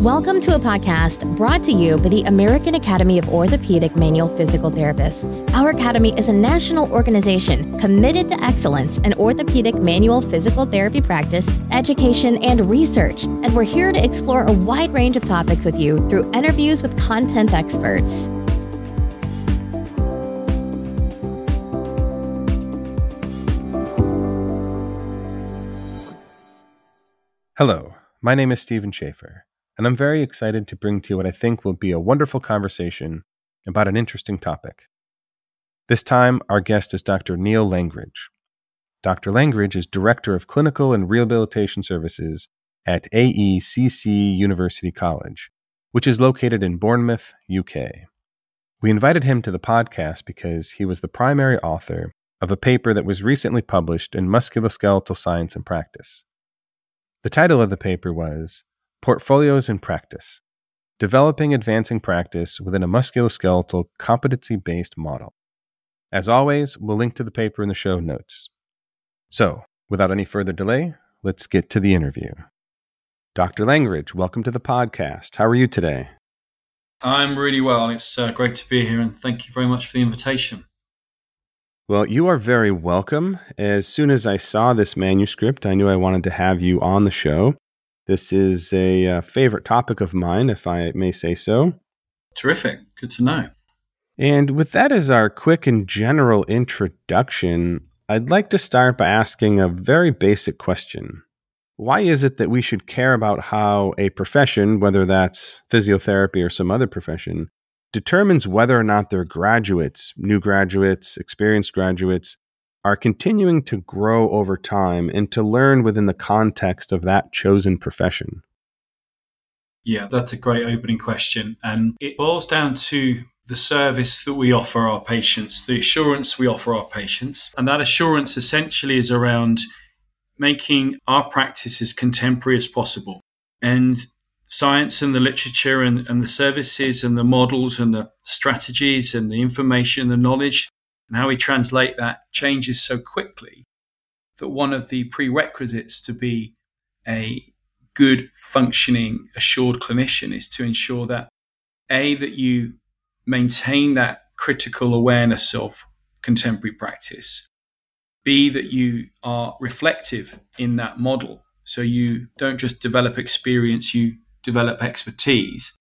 Welcome to a podcast brought to you by the American Academy of Orthopedic Manual Physical Therapists. Our academy is a national organization committed to excellence in orthopedic manual physical therapy practice, education, and research, and we're here to explore a wide range of topics with you through interviews with content experts. Hello, my name is Stephen Shaffer, and I'm very excited to bring to you what I think will be a wonderful conversation about an interesting topic. This time, our guest is Dr. Neil Langridge. Dr. Langridge is Director of Clinical and Rehabilitation Services at AECC University College, which is located in Bournemouth, UK. We invited him to the podcast because he was the primary author of a paper that was recently published in Musculoskeletal Science and Practice. The title of the paper was Portfolios in Practice Developing Advancing Practice Within a Musculoskeletal Competency Based Model. As always, we'll link to the paper in the show notes. So, without any further delay, let's get to the interview. Dr. Langridge, welcome to the podcast. How are you today? I'm really well. It's uh, great to be here, and thank you very much for the invitation. Well, you are very welcome. As soon as I saw this manuscript, I knew I wanted to have you on the show. This is a uh, favorite topic of mine, if I may say so. Terrific. Good to know. And with that as our quick and general introduction, I'd like to start by asking a very basic question. Why is it that we should care about how a profession, whether that's physiotherapy or some other profession, determines whether or not their graduates, new graduates, experienced graduates, are continuing to grow over time and to learn within the context of that chosen profession? Yeah, that's a great opening question. And it boils down to the service that we offer our patients, the assurance we offer our patients. And that assurance essentially is around making our practice as contemporary as possible. And science and the literature and, and the services and the models and the strategies and the information, the knowledge, and how we translate that changes so quickly that one of the prerequisites to be a good functioning assured clinician is to ensure that a that you maintain that critical awareness of contemporary practice b that you are reflective in that model. So you don't just develop experience you develop expertise.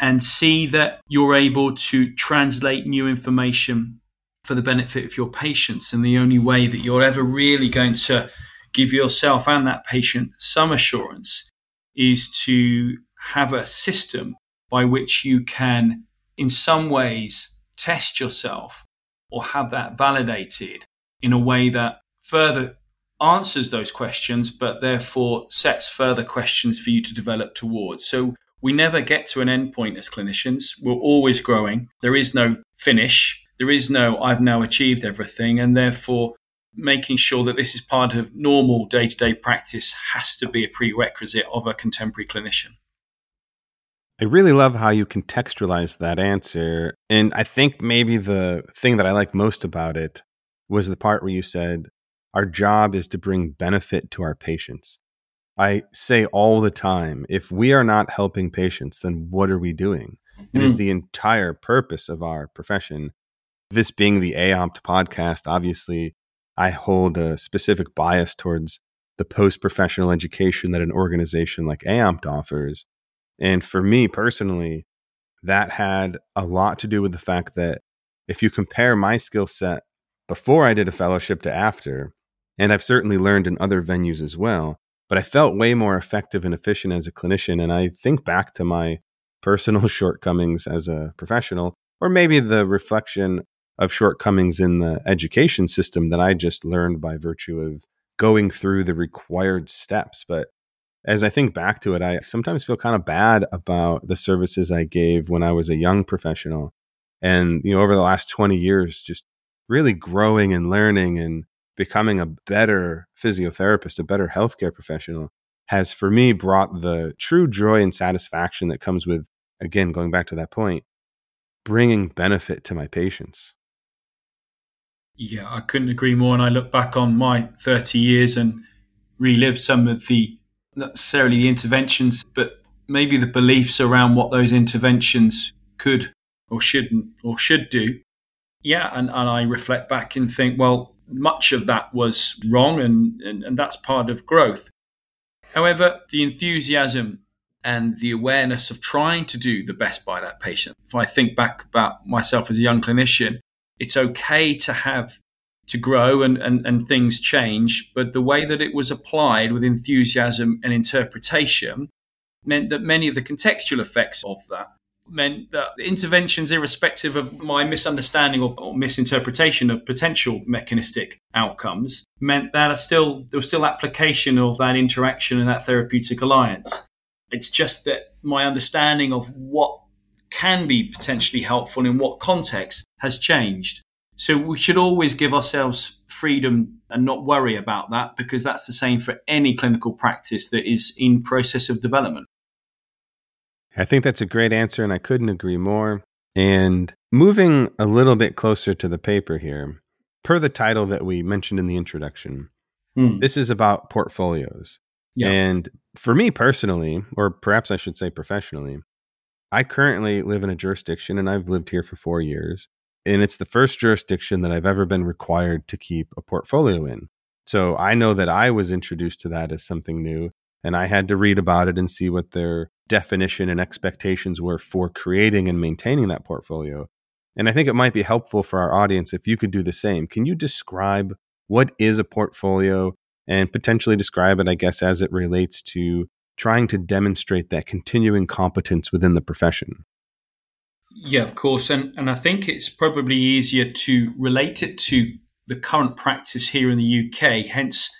And see that you're able to translate new information for the benefit of your patients. And the only way that you're ever really going to give yourself and that patient some assurance is to have a system by which you can, in some ways, test yourself or have that validated in a way that further answers those questions, but therefore sets further questions for you to develop towards. So we never get to an endpoint as clinicians. We're always growing. There is no finish. There is no, I've now achieved everything. And therefore, making sure that this is part of normal day to day practice has to be a prerequisite of a contemporary clinician. I really love how you contextualize that answer. And I think maybe the thing that I like most about it was the part where you said, our job is to bring benefit to our patients. I say all the time if we are not helping patients, then what are we doing? It is mm. the entire purpose of our profession. This being the AOMPT podcast, obviously, I hold a specific bias towards the post professional education that an organization like AOMPT offers. And for me personally, that had a lot to do with the fact that if you compare my skill set before I did a fellowship to after, and I've certainly learned in other venues as well. But I felt way more effective and efficient as a clinician. And I think back to my personal shortcomings as a professional, or maybe the reflection of shortcomings in the education system that I just learned by virtue of going through the required steps. But as I think back to it, I sometimes feel kind of bad about the services I gave when I was a young professional. And, you know, over the last 20 years, just really growing and learning and becoming a better physiotherapist, a better healthcare professional has for me brought the true joy and satisfaction that comes with, again, going back to that point, bringing benefit to my patients. Yeah, I couldn't agree more. And I look back on my 30 years and relive some of the, not necessarily the interventions, but maybe the beliefs around what those interventions could or shouldn't or should do. Yeah, and, and I reflect back and think, well, much of that was wrong and, and, and that's part of growth. However, the enthusiasm and the awareness of trying to do the best by that patient. If I think back about myself as a young clinician, it's okay to have to grow and, and, and things change, but the way that it was applied with enthusiasm and interpretation meant that many of the contextual effects of that meant that interventions, irrespective of my misunderstanding or, or, misinterpretation of potential mechanistic outcomes, meant that still there was still application of that interaction and that therapeutic alliance. It's just that my understanding of what can be potentially helpful in what context has changed. So we should always give ourselves freedom and not worry about that because that's the same for any clinical practice that is in process of development. I think that's a great answer, and I couldn't agree more. And moving a little bit closer to the paper here, per the title that we mentioned in the introduction, hmm. this is about portfolios. Yeah. And for me personally, or perhaps I should say professionally, I currently live in a jurisdiction and I've lived here for four years. And it's the first jurisdiction that I've ever been required to keep a portfolio in. So I know that I was introduced to that as something new and I had to read about it and see what their definition and expectations were for creating and maintaining that portfolio. And I think it might be helpful for our audience if you could do the same. Can you describe what is a portfolio and potentially describe it, I guess, as it relates to trying to demonstrate that continuing competence within the profession? Yeah, of course. And, and I think it's probably easier to relate it to the current practice here in the UK, hence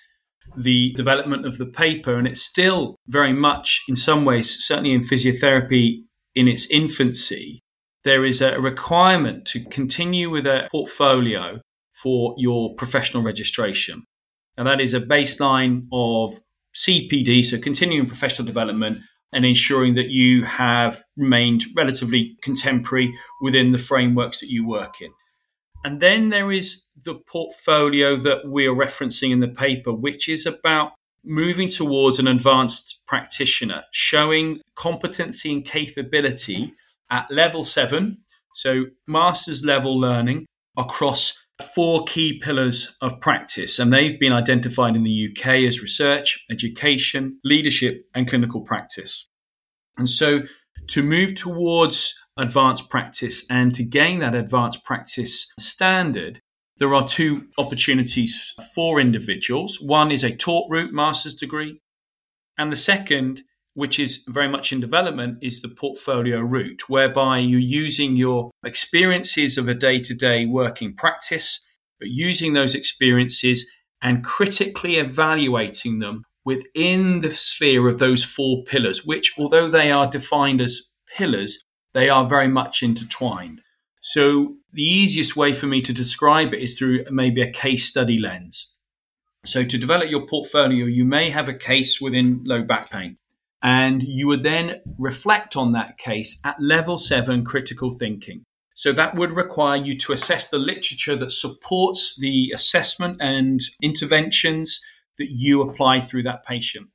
the development of the paper, and it's still very much, in some ways, certainly in physiotherapy in its infancy, there is a requirement to continue with a portfolio for your professional registration. And that is a baseline of CPD, so continuing professional development, and ensuring that you have remained relatively contemporary within the frameworks that you work in. And then there is the portfolio that we're referencing in the paper, which is about moving towards an advanced practitioner, showing competency and capability at level seven, so master's level learning across four key pillars of practice. And they've been identified in the UK as research, education, leadership, and clinical practice. And so to move towards advanced practice and to gain that advanced practice standard, there are two opportunities for individuals. One is a taught route master's degree, and the second, which is very much in development, is the portfolio route, whereby you're using your experiences of a day to day working practice, but using those experiences and critically evaluating them within the sphere of those four pillars, which, although they are defined as pillars, they are very much intertwined. So the easiest way for me to describe it is through maybe a case study lens. So to develop your portfolio, you may have a case within low back pain. And you would then reflect on that case at level seven critical thinking. So that would require you to assess the literature that supports the assessment and interventions that you apply through that patient.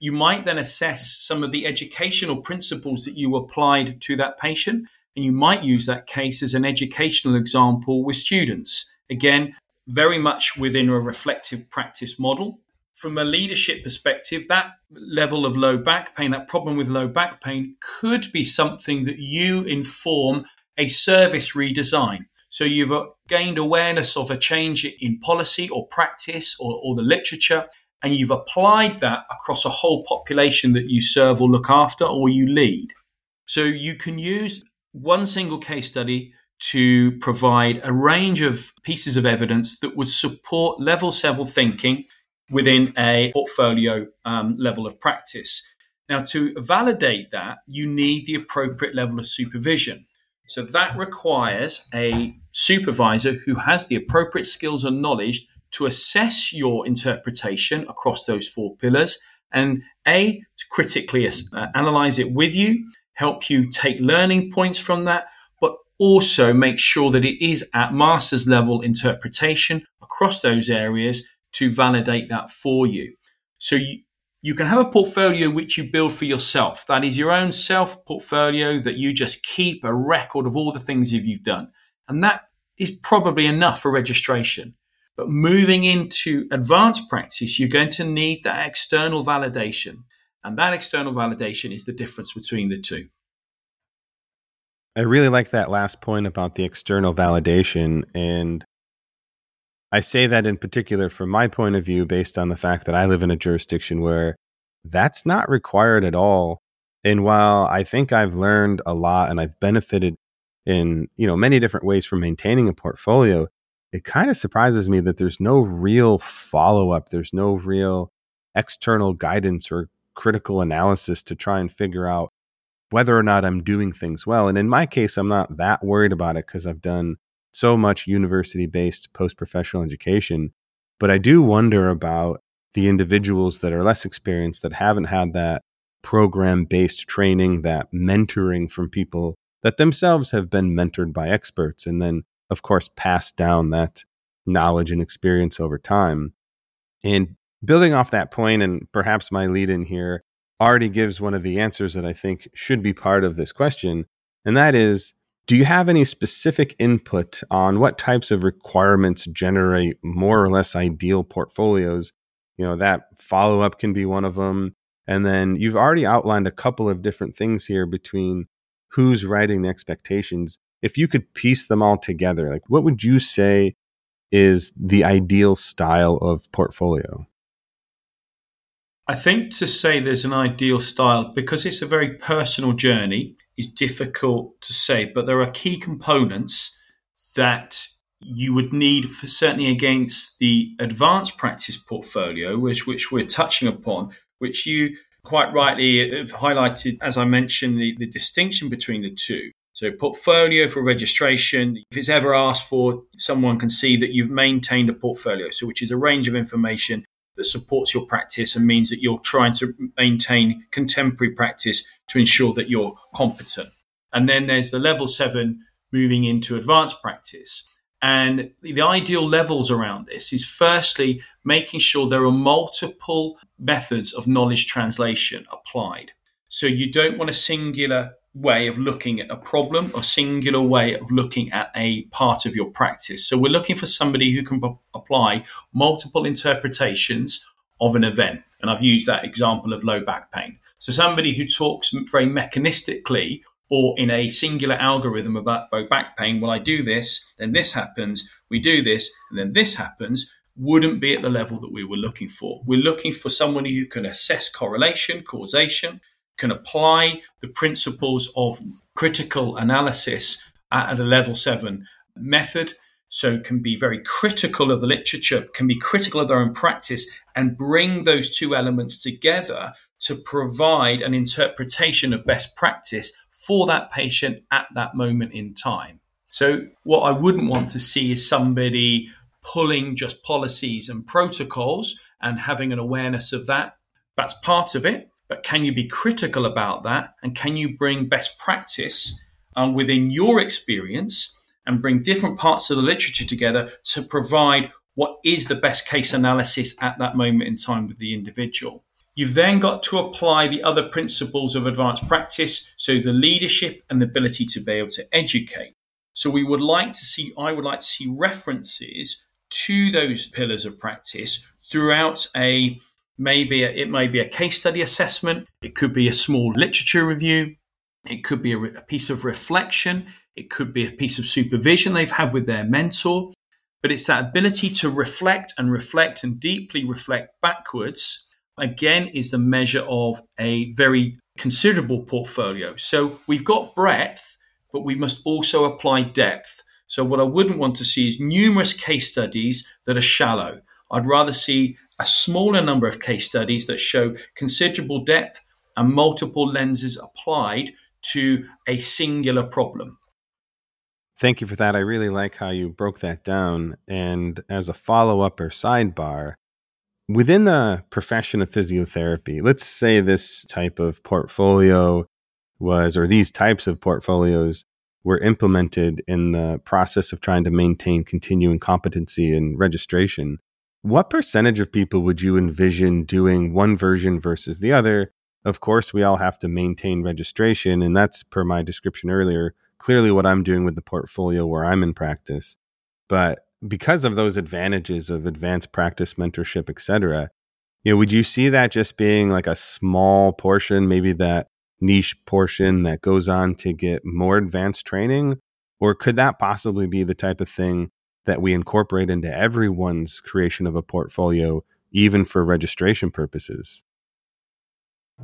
You might then assess some of the educational principles that you applied to that patient, and you might use that case as an educational example with students. Again, very much within a reflective practice model. From a leadership perspective, that level of low back pain, that problem with low back pain, could be something that you inform a service redesign. So you've uh, gained awareness of a change in policy or practice or, or the literature, and you've applied that across a whole population that you serve or look after or you lead. So you can use one single case study to provide a range of pieces of evidence that would support level seven thinking within a portfolio um, level of practice. Now, to validate that, you need the appropriate level of supervision. So that requires a supervisor who has the appropriate skills and knowledge to assess your interpretation across those four pillars and A, to critically uh, analyze it with you, help you take learning points from that, but also make sure that it is at master's level interpretation across those areas to validate that for you. So you, You can have a portfolio which you build for yourself. That is your own self portfolio that you just keep a record of all the things you've done. And that is probably enough for registration. But moving into advanced practice, you're going to need that external validation. And that external validation is the difference between the two. I really like that last point about the external validation. And I say that in particular from my point of view, based on the fact that I live in a jurisdiction where that's not required at all. And while I think I've learned a lot and I've benefited in, you know, many different ways from maintaining a portfolio, it kind of surprises me that there's no real follow up. There's no real external guidance or critical analysis to try and figure out whether or not I'm doing things well. And in my case, I'm not that worried about it because I've done so much university based post professional education. But I do wonder about the individuals that are less experienced that haven't had that program based training, that mentoring from people that themselves have been mentored by experts and then, of course, passed down that knowledge and experience over time. And building off that point, and perhaps my lead in here, already gives one of the answers that I think should be part of this question. And that is Do you have any specific input on what types of requirements generate more or less ideal portfolios? You know, that follow up can be one of them. And then you've already outlined a couple of different things here between who's writing the expectations. If you could piece them all together, like what would you say is the ideal style of portfolio? I think to say there's an ideal style because it's a very personal journey is difficult to say, but there are key components that you would need for certainly against the advanced practice portfolio, which which we're touching upon, which you quite rightly have highlighted, as I mentioned, the, the distinction between the two. So, portfolio for registration, if it's ever asked for, someone can see that you've maintained a portfolio, so which is a range of information that supports your practice and means that you're trying to maintain contemporary practice to ensure that you're competent. And then there's the level seven moving into advanced practice. And the ideal levels around this is firstly making sure there are multiple methods of knowledge translation applied. So you don't want a singular way of looking at a problem or singular way of looking at a part of your practice. So we're looking for somebody who can p- apply multiple interpretations of an event. And I've used that example of low back pain. So somebody who talks very mechanistically or in a singular algorithm about low back pain, well, I do this, then this happens, we do this, and then this happens, wouldn't be at the level that we were looking for. We're looking for somebody who can assess correlation, causation, can apply the principles of critical analysis at a level seven method. So can be very critical of the literature, can be critical of their own practice, and bring those two elements together to provide an interpretation of best practice for that patient at that moment in time. So, what I wouldn't want to see is somebody pulling just policies and protocols and having an awareness of that. That's part of it. But can you be critical about that? And can you bring best practice um, within your experience and bring different parts of the literature together to provide what is the best case analysis at that moment in time with the individual? You've then got to apply the other principles of advanced practice, so the leadership and the ability to be able to educate. So we would like to see, I would like to see references to those pillars of practice throughout a maybe a, it may be a case study assessment, it could be a small literature review, it could be a, a piece of reflection, it could be a piece of supervision they've had with their mentor. But it's that ability to reflect and reflect and deeply reflect backwards, again, is the measure of a very considerable portfolio. So we've got breadth, but we must also apply depth. So, what I wouldn't want to see is numerous case studies that are shallow. I'd rather see a smaller number of case studies that show considerable depth and multiple lenses applied to a singular problem. Thank you for that. I really like how you broke that down. And as a follow up or sidebar, within the profession of physiotherapy, let's say this type of portfolio was, or these types of portfolios were implemented in the process of trying to maintain continuing competency and registration What percentage of people would you envision doing one version versus the other? Of course, we all have to maintain registration, and that's per my description earlier, clearly what I'm doing with the portfolio where I'm in practice. But because of those advantages of advanced practice mentorship, et cetera, you know, would you see that just being like a small portion, maybe that niche portion that goes on to get more advanced training? Or could that possibly be the type of thing that we incorporate into everyone's creation of a portfolio, even for registration purposes?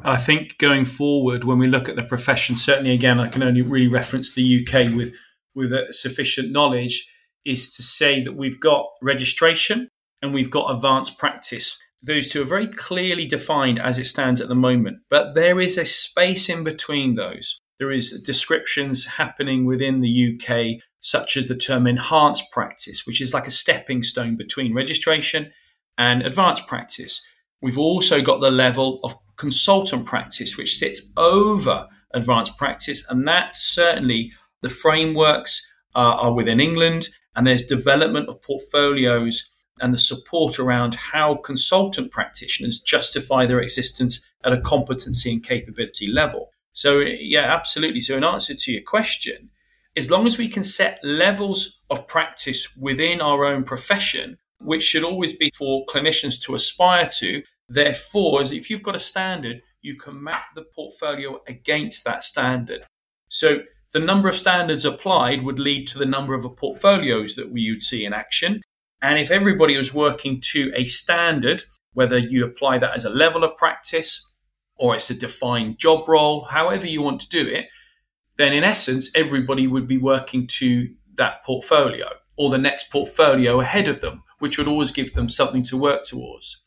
I think going forward, when we look at the profession, certainly again, I can only really reference the UK with with sufficient knowledge, is to say that we've got registration and we've got advanced practice. Those two are very clearly defined as it stands at the moment, but there is a space in between those. There is descriptions happening within the UK, such as the term enhanced practice, which is like a stepping stone between registration and advanced practice. We've also got the level of consultant practice, which sits over advanced practice. And that certainly the frameworks uh, are within England, and there's development of portfolios and the support around how consultant practitioners justify their existence at a competency and capability level. So, yeah, absolutely. So, in answer to your question, as long as we can set levels of practice within our own profession, which should always be for clinicians to aspire to, Therefore, as if you've got a standard, you can map the portfolio against that standard. So the number of standards applied would lead to the number of portfolios that we would see in action. And if everybody was working to a standard, whether you apply that as a level of practice or it's a defined job role, however you want to do it, then in essence, everybody would be working to that portfolio or the next portfolio ahead of them, which would always give them something to work towards.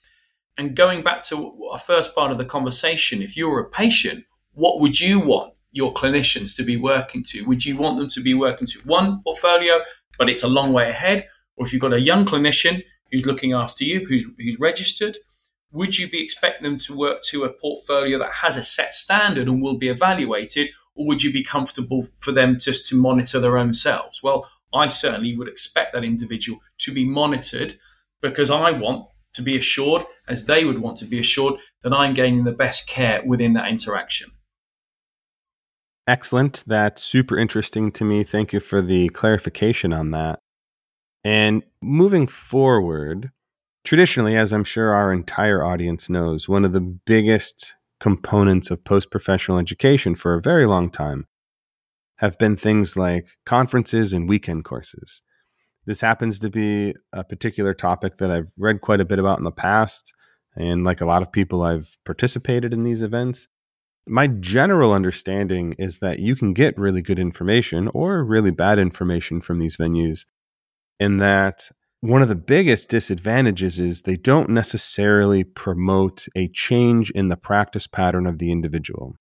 And going back to our first part of the conversation, if you're a patient, what would you want your clinicians to be working to? Would you want them to be working to one portfolio, but it's a long way ahead? Or if you've got a young clinician who's looking after you, who's, who's registered, would you be expecting them to work to a portfolio that has a set standard and will be evaluated? Or would you be comfortable for them just to monitor their own selves? Well, I certainly would expect that individual to be monitored because I want to be assured, as they would want to be assured, that I'm gaining the best care within that interaction. Excellent. That's super interesting to me. Thank you for the clarification on that. And moving forward, traditionally, as I'm sure our entire audience knows, one of the biggest components of post professional education for a very long time have been things like conferences and weekend courses. This happens to be a particular topic that I've read quite a bit about in the past. And like a lot of people, I've participated in these events. My general understanding is that you can get really good information or really bad information from these venues, and that one of the biggest disadvantages is they don't necessarily promote a change in the practice pattern of the individual.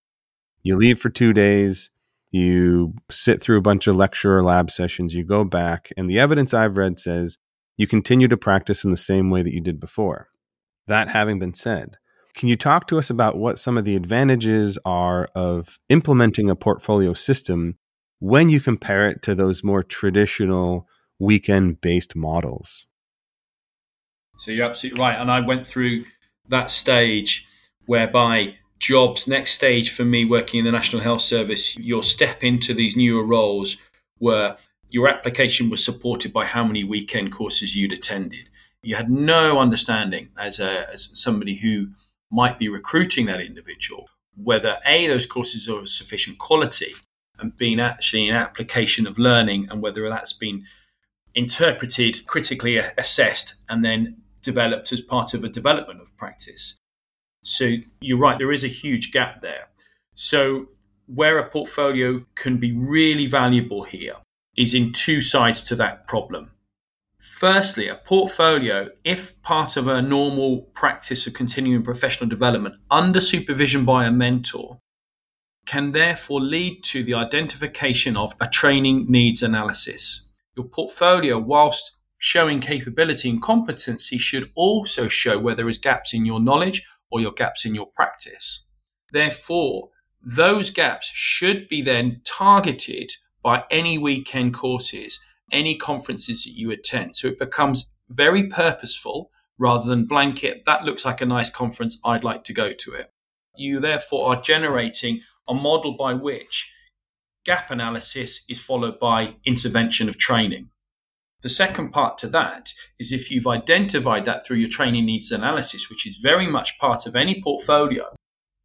You leave for two days, you sit through a bunch of lecture or lab sessions, you go back, and the evidence I've read says you continue to practice in the same way that you did before. That having been said, can you talk to us about what some of the advantages are of implementing a portfolio system when you compare it to those more traditional weekend based models? So you're absolutely right. And I went through that stage whereby jobs, next stage for me working in the National Health Service, your step into these newer roles where your application was supported by how many weekend courses you'd attended. You had no understanding as, a, as somebody who might be recruiting that individual whether A, those courses are of sufficient quality and being actually an application of learning and whether that's been interpreted, critically assessed, and then developed as part of a development of practice. So you're right, there is a huge gap there. So, where a portfolio can be really valuable here is in two sides to that problem. Firstly, a portfolio, if part of a normal practice of continuing professional development under supervision by a mentor, can therefore lead to the identification of a training needs analysis. Your portfolio, whilst showing capability and competency, should also show where there is gaps in your knowledge or your gaps in your practice. Therefore, those gaps should be then targeted by any weekend courses, any conferences that you attend. So it becomes very purposeful rather than blanket, that looks like a nice conference, I'd like to go to it. You therefore are generating a model by which gap analysis is followed by intervention of training. The second part to that is if you've identified that through your training needs analysis, which is very much part of any portfolio,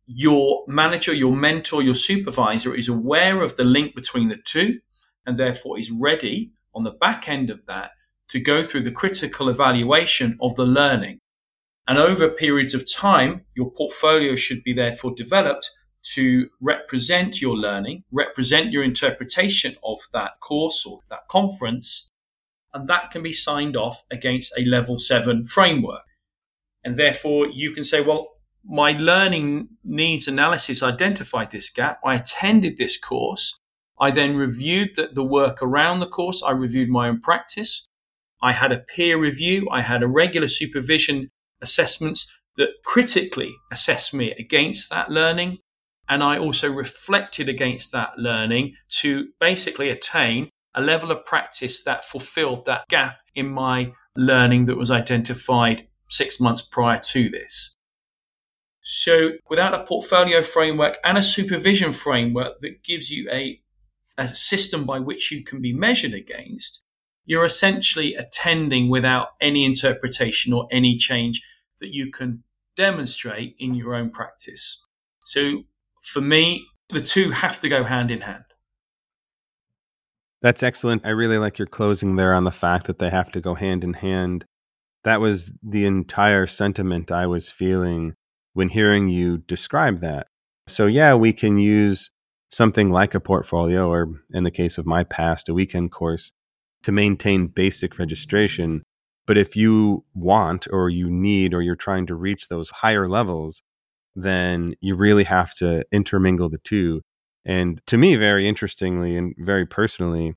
your manager, your mentor, your supervisor is aware of the link between the two and therefore is ready on the back end of that to go through the critical evaluation of the learning. And over periods of time, your portfolio should be therefore developed to represent your learning, represent your interpretation of that course or that conference, and that can be signed off against a level seven framework. And therefore, you can say, well, my learning needs analysis identified this gap. I attended this course. I then reviewed the, the work around the course. I reviewed my own practice. I had a peer review. I had a regular supervision assessments that critically assessed me against that learning. And I also reflected against that learning to basically attain a level of practice that fulfilled that gap in my learning that was identified six months prior to this. So, without a portfolio framework and a supervision framework that gives you a, a system by which you can be measured against, you're essentially attending without any interpretation or any change that you can demonstrate in your own practice. So, for me, the two have to go hand in hand. That's excellent. I really like your closing there on the fact that they have to go hand in hand. That was the entire sentiment I was feeling when hearing you describe that. So, yeah, we can use something like a portfolio, or in the case of my past, a weekend course, to maintain basic registration. But if you want, or you need, or you're trying to reach those higher levels, then you really have to intermingle the two. And to me, very interestingly and very personally,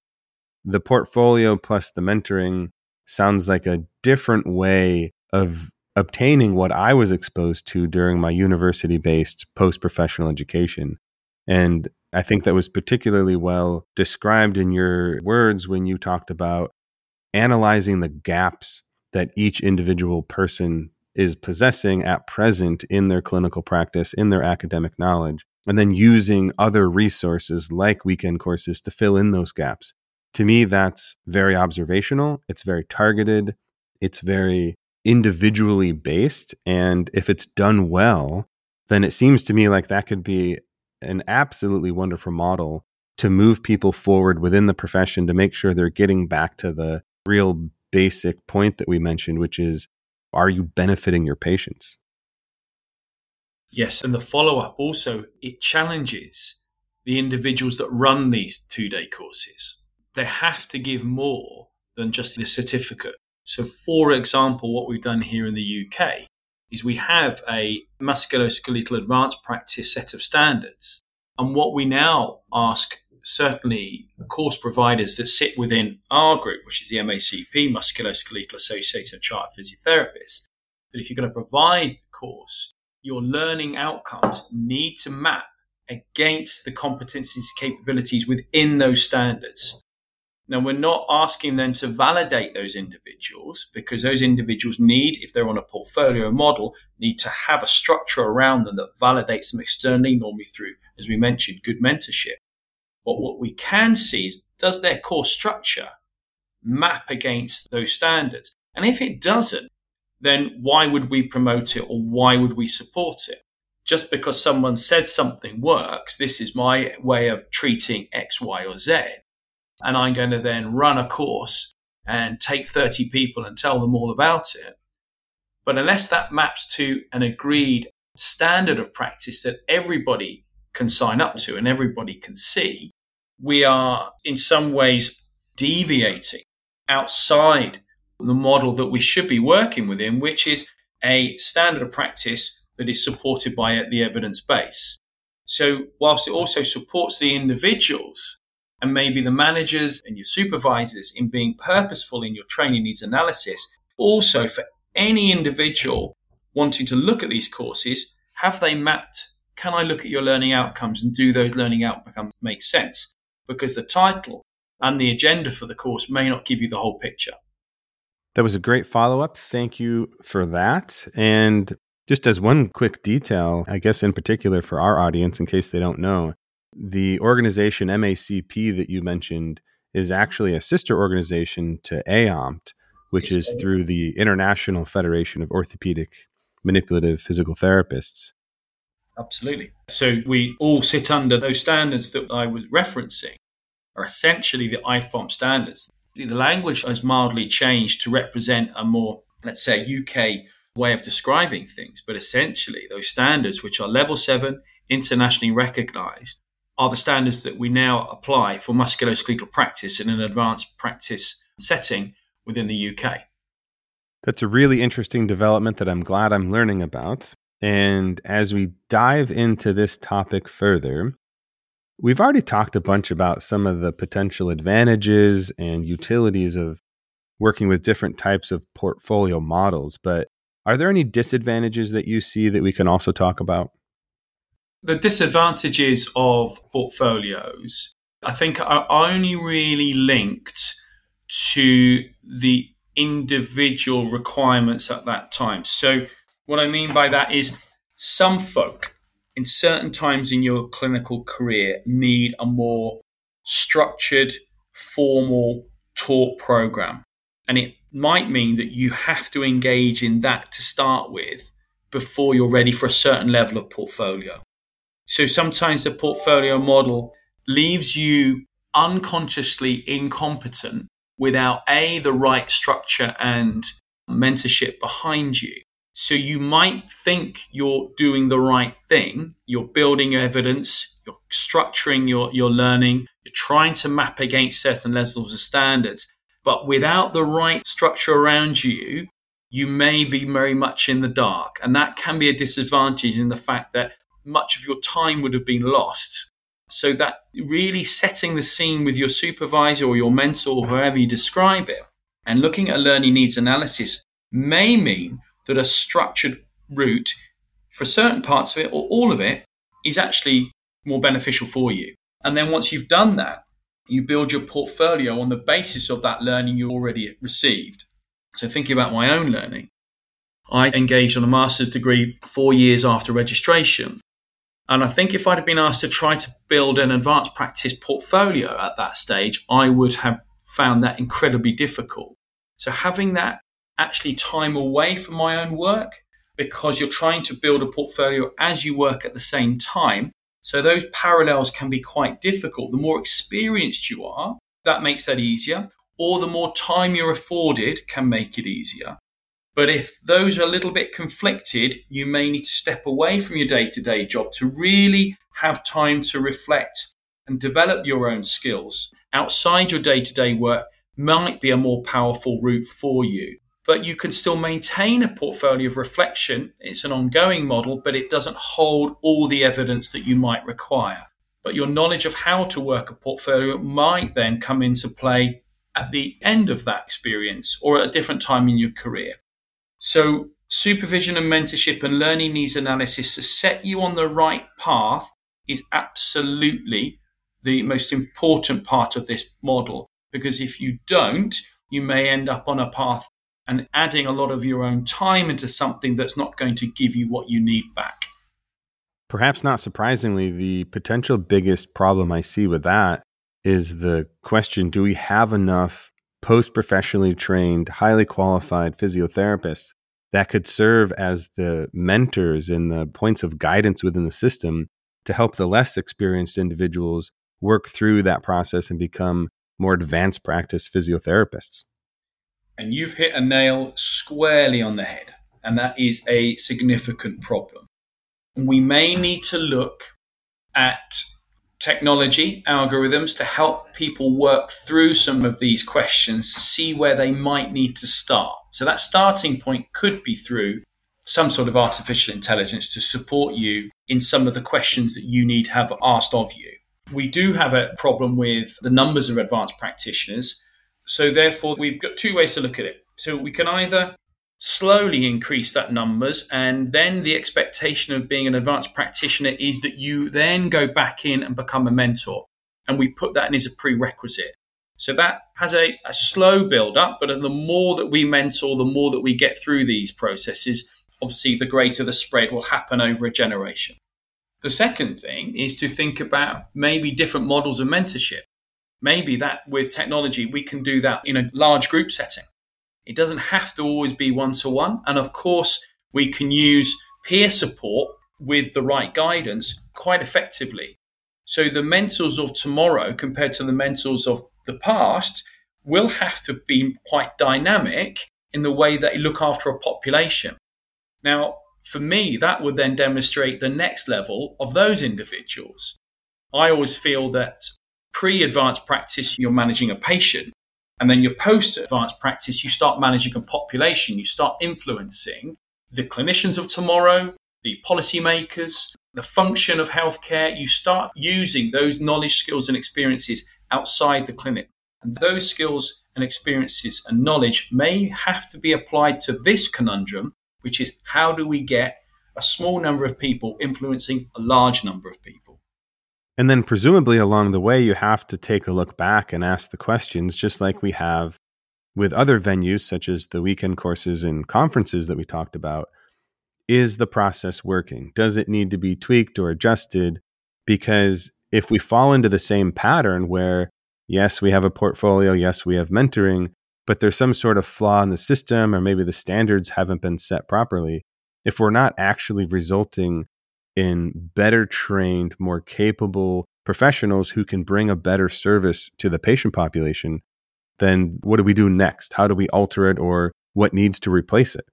the portfolio plus the mentoring sounds like a different way of obtaining what I was exposed to during my university based post professional education. And I think that was particularly well described in your words when you talked about analyzing the gaps that each individual person is possessing at present in their clinical practice, in their academic knowledge, and then using other resources like weekend courses to fill in those gaps. To me, that's very observational. It's very targeted. It's very individually based. And if it's done well, then it seems to me like that could be an absolutely wonderful model to move people forward within the profession to make sure they're getting back to the real basic point that we mentioned, which is are you benefiting your patients? Yes. And the follow up also, it challenges the individuals that run these two day courses. They have to give more than just the certificate. So, for example, what we've done here in the UK is we have a musculoskeletal advanced practice set of standards. And what we now ask certainly course providers that sit within our group, which is the MACP, Musculoskeletal Association of Chartered Physiotherapists, that if you're going to provide the course, your learning outcomes need to map against the competencies and capabilities within those standards. Now, we're not asking them to validate those individuals because those individuals need, if they're on a portfolio model, need to have a structure around them that validates them externally, normally through, as we mentioned, good mentorship. But what we can see is does their course structure map against those standards? And if it doesn't, then why would we promote it or why would we support it? Just because someone says something works, this is my way of treating X, Y, or Z and I'm going to then run a course and take 30 people and tell them all about it. But unless that maps to an agreed standard of practice that everybody can sign up to and everybody can see, we are in some ways deviating outside the model that we should be working within, which is a standard of practice that is supported by the evidence base. So, whilst it also supports the individuals and maybe the managers and your supervisors in being purposeful in your training needs analysis. Also, for any individual wanting to look at these courses, have they mapped? Can I look at your learning outcomes and do those learning outcomes make sense? Because the title and the agenda for the course may not give you the whole picture. That was a great follow up. Thank you for that. And just as one quick detail, I guess in particular for our audience, in case they don't know, the organization MACP that you mentioned is actually a sister organization to AOMPT, which is through the International Federation of Orthopedic Manipulative Physical Therapists. Absolutely. So we all sit under those standards that I was referencing, are essentially the IFOMP standards. The language has mildly changed to represent a more, let's say, UK way of describing things, but essentially those standards, which are level seven, internationally recognized, are the standards that we now apply for musculoskeletal practice in an advanced practice setting within the UK. That's a really interesting development that I'm glad I'm learning about. And as we dive into this topic further, we've already talked a bunch about some of the potential advantages and utilities of working with different types of portfolio models. But are there any disadvantages that you see that we can also talk about? The disadvantages of portfolios, I think, are only really linked to the individual requirements at that time. So, what I mean by that is some folk in certain times in your clinical career need a more structured, formal taught program. And it might mean that you have to engage in that to start with before you're ready for a certain level of portfolio. So sometimes the portfolio model leaves you unconsciously incompetent without A, the right structure and mentorship behind you. So you might think you're doing the right thing. You're building your evidence. You're structuring your, your learning. You're trying to map against certain levels of standards. But without the right structure around you, you may be very much in the dark. And that can be a disadvantage in the fact that much of your time would have been lost. So that really setting the scene with your supervisor or your mentor, or however you describe it, and looking at learning needs analysis may mean that a structured route for certain parts of it or all of it is actually more beneficial for you. And then once you've done that, you build your portfolio on the basis of that learning you already received. So thinking about my own learning, I engaged on a master's degree four years after registration. And I think if I'd have been asked to try to build an advanced practice portfolio at that stage, I would have found that incredibly difficult. So having that actually time away from my own work because you're trying to build a portfolio as you work at the same time. So those parallels can be quite difficult. The more experienced you are, that makes that easier, or the more time you're afforded can make it easier. But if those are a little bit conflicted, you may need to step away from your day to day job to really have time to reflect and develop your own skills outside your day to day work might be a more powerful route for you but you can still maintain a portfolio of reflection. It's an ongoing model, but it doesn't hold all the evidence that you might require. But your knowledge of how to work a portfolio might then come into play at the end of that experience or at a different time in your career. So, supervision and mentorship and learning needs analysis to set you on the right path is absolutely the most important part of this model. Because if you don't, you may end up on a path and adding a lot of your own time into something that's not going to give you what you need back. Perhaps not surprisingly, the potential biggest problem I see with that is the question do we have enough post professionally trained, highly qualified physiotherapists that could serve as the mentors and the points of guidance within the system to help the less experienced individuals work through that process and become more advanced practice physiotherapists? And you've hit a nail squarely on the head. And that is a significant problem. We may need to look at technology, algorithms to help people work through some of these questions to see where they might need to start. So that starting point could be through some sort of artificial intelligence to support you in some of the questions that you need have asked of you. We do have a problem with the numbers of advanced practitioners so therefore, we've got two ways to look at it. So we can either slowly increase that numbers and then the expectation of being an advanced practitioner is that you then go back in and become a mentor and we put that in as a prerequisite So that has a, a slow build up, but the more that we mentor, the more that we get through these processes, obviously the greater the spread will happen over a generation. The second thing is to think about maybe different models of mentorship. Maybe that with technology, we can do that in a large group setting. It doesn't have to always be one to one. And of course, we can use peer support with the right guidance quite effectively. So the mentors of tomorrow compared to the mentors of the past will have to be quite dynamic in the way that they look after a population. Now, for me, that would then demonstrate the next level of those individuals. I always feel that pre advanced practice, you're managing a patient. And then your post advanced practice, you start managing a population. You start influencing the clinicians of tomorrow, the policymakers, the function of healthcare. You start using those knowledge, skills, and experiences outside the clinic. And those skills and experiences and knowledge may have to be applied to this conundrum, which is how do we get a small number of people influencing a large number of people? And then, presumably, along the way, you have to take a look back and ask the questions, just like we have with other venues, such as the weekend courses and conferences that we talked about. Is the process working? Does it need to be tweaked or adjusted? Because if we fall into the same pattern where, yes, we have a portfolio, yes, we have mentoring, but there's some sort of flaw in the system, or maybe the standards haven't been set properly, if we're not actually resulting in better trained, more capable professionals who can bring a better service to the patient population, then what do we do next? How do we alter it or what needs to replace it?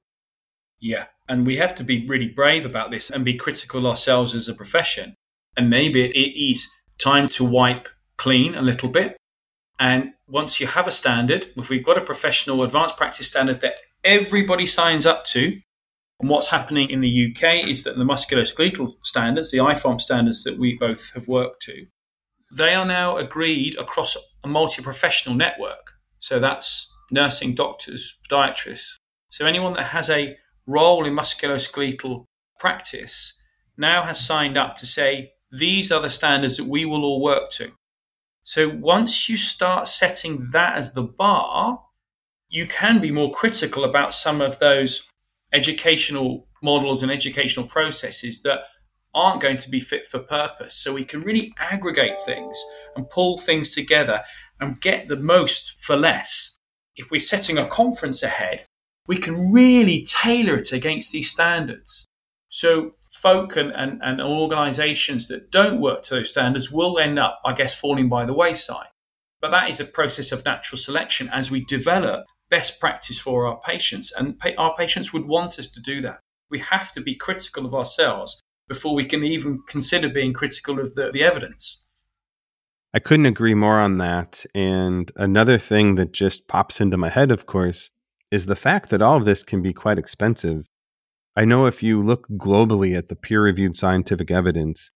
Yeah. And we have to be really brave about this and be critical ourselves as a profession and maybe it is time to wipe clean a little bit. And once you have a standard, if we've got a professional advanced practice standard that everybody signs up to, and what's happening in the UK is that the musculoskeletal standards, the IFOMPT standards that we both have worked to, they are now agreed across a multi professional network. So that's nursing, doctors, podiatrists. So anyone that has a role in musculoskeletal practice now has signed up to say, these are the standards that we will all work to. So once you start setting that as the bar, you can be more critical about some of those educational models and educational processes that aren't going to be fit for purpose. So we can really aggregate things and pull things together and get the most for less. If we're setting a conference ahead, we can really tailor it against these standards. So folk and, and, and organizations that don't work to those standards will end up, I guess, falling by the wayside. But that is a process of natural selection as we develop best practice for our patients. And pa- our patients would want us to do that. We have to be critical of ourselves before we can even consider being critical of the, the evidence. I couldn't agree more on that. And another thing that just pops into my head, of course, is the fact that all of this can be quite expensive. I know if you look globally at the peer reviewed scientific evidence,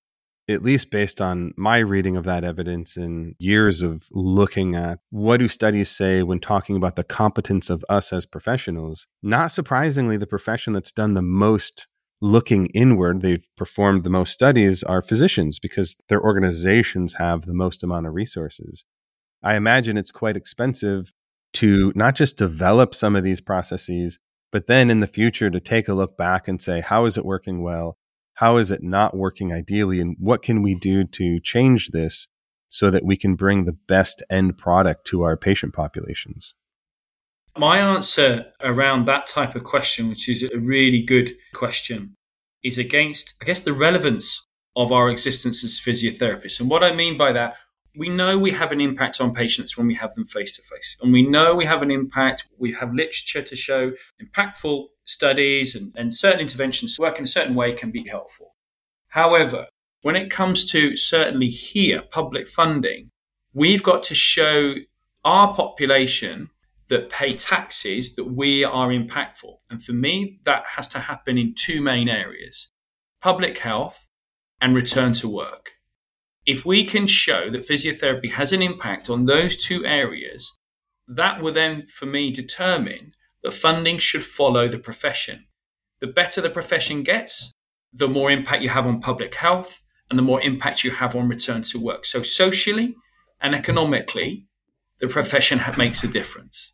at least based on my reading of that evidence and years of looking at what do studies say when talking about the competence of us as professionals, not surprisingly, the profession that's done the most looking inward, they've performed the most studies, are physicians because their organizations have the most amount of resources. I imagine it's quite expensive to not just develop some of these processes, but then in the future to take a look back and say, how is it working well? How is it not working ideally? And what can we do to change this so that we can bring the best end product to our patient populations? My answer around that type of question, which is a really good question, is against, I guess, the relevance of our existence as physiotherapists. And what I mean by that, we know we have an impact on patients when we have them face to face. And we know we have an impact. We have literature to show impactful studies and, and certain interventions work in a certain way can be helpful. However, when it comes to certainly here, public funding, we've got to show our population that pay taxes that we are impactful. And for me, that has to happen in two main areas public health and return to work. If we can show that physiotherapy has an impact on those two areas, that will then, for me, determine that funding should follow the profession. The better the profession gets, the more impact you have on public health and the more impact you have on return to work. So, socially and economically, the profession makes a difference.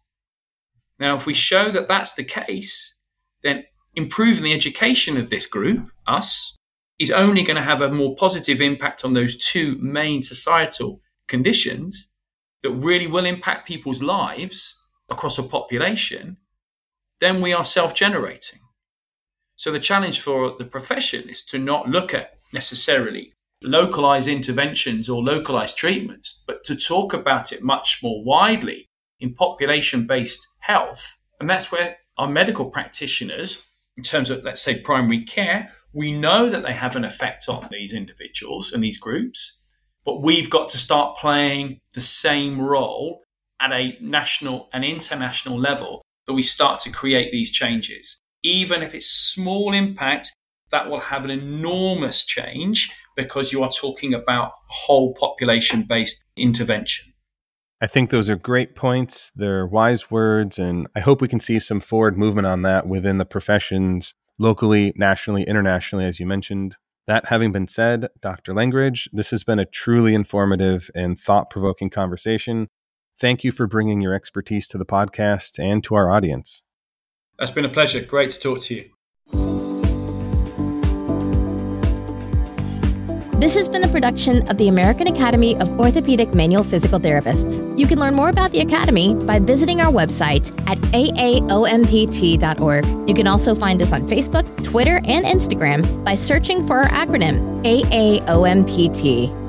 Now, if we show that that's the case, then improving the education of this group, us, is only going to have a more positive impact on those two main societal conditions that really will impact people's lives across a population, then we are self generating. So the challenge for the profession is to not look at necessarily localized interventions or localized treatments, but to talk about it much more widely in population based health. And that's where our medical practitioners, in terms of, let's say, primary care, we know that they have an effect on these individuals and these groups, but we've got to start playing the same role at a national and international level that we start to create these changes. Even if it's small impact, that will have an enormous change because you are talking about whole population based intervention. I think those are great points. They're wise words, and I hope we can see some forward movement on that within the professions locally, nationally, internationally, as you mentioned. That having been said, Dr. Langridge, this has been a truly informative and thought provoking conversation. Thank you for bringing your expertise to the podcast and to our audience. That's been a pleasure. Great to talk to you. This has been a production of the American Academy of Orthopedic Manual Physical Therapists. You can learn more about the Academy by visiting our website at aaompt.org. You can also find us on Facebook, Twitter, and Instagram by searching for our acronym AAOMPT.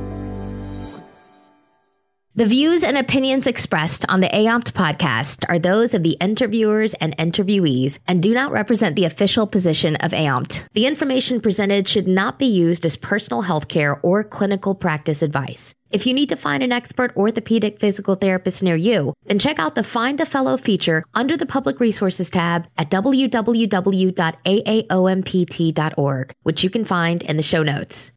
The views and opinions expressed on the AOMPT podcast are those of the interviewers and interviewees and do not represent the official position of AOMPT. The information presented should not be used as personal healthcare or clinical practice advice. If you need to find an expert orthopedic physical therapist near you, then check out the Find a Fellow feature under the Public Resources tab at www.aaompt.org, which you can find in the show notes.